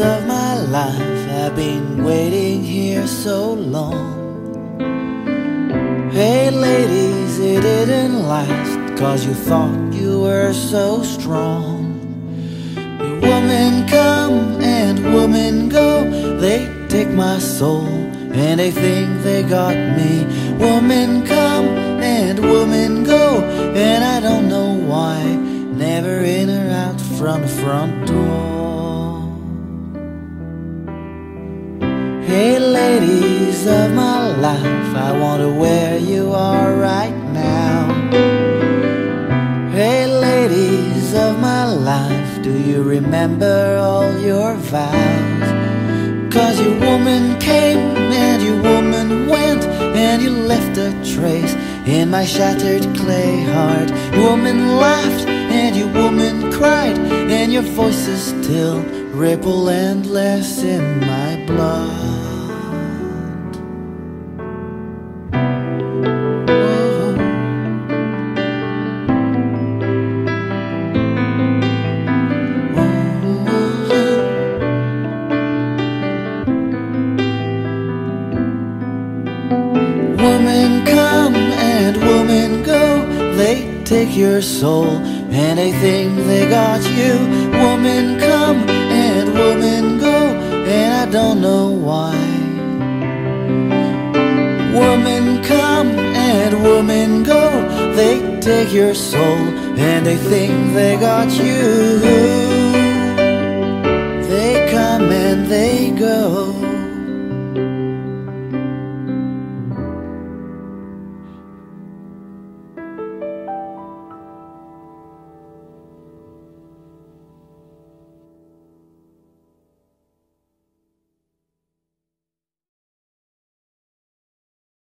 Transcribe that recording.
of my life, I've been waiting here so long. Hey, ladies, it didn't last, cause you thought you were so strong. Women come and women go, they take my soul and they think they got me. Women come and women go, and I don't know why. Never in or out from the front door. Ladies of my life, I wonder where you are right now. Hey, ladies of my life, do you remember all your vows? Cause your woman came and your woman went, and you left a trace in my shattered clay heart. Your woman laughed and your woman cried, and your voices still ripple endless in my blood. Women come and women go, they take your soul and they think they got you. Women come and women go, and I don't know why. Women come and women go, they take your soul and they think they got you.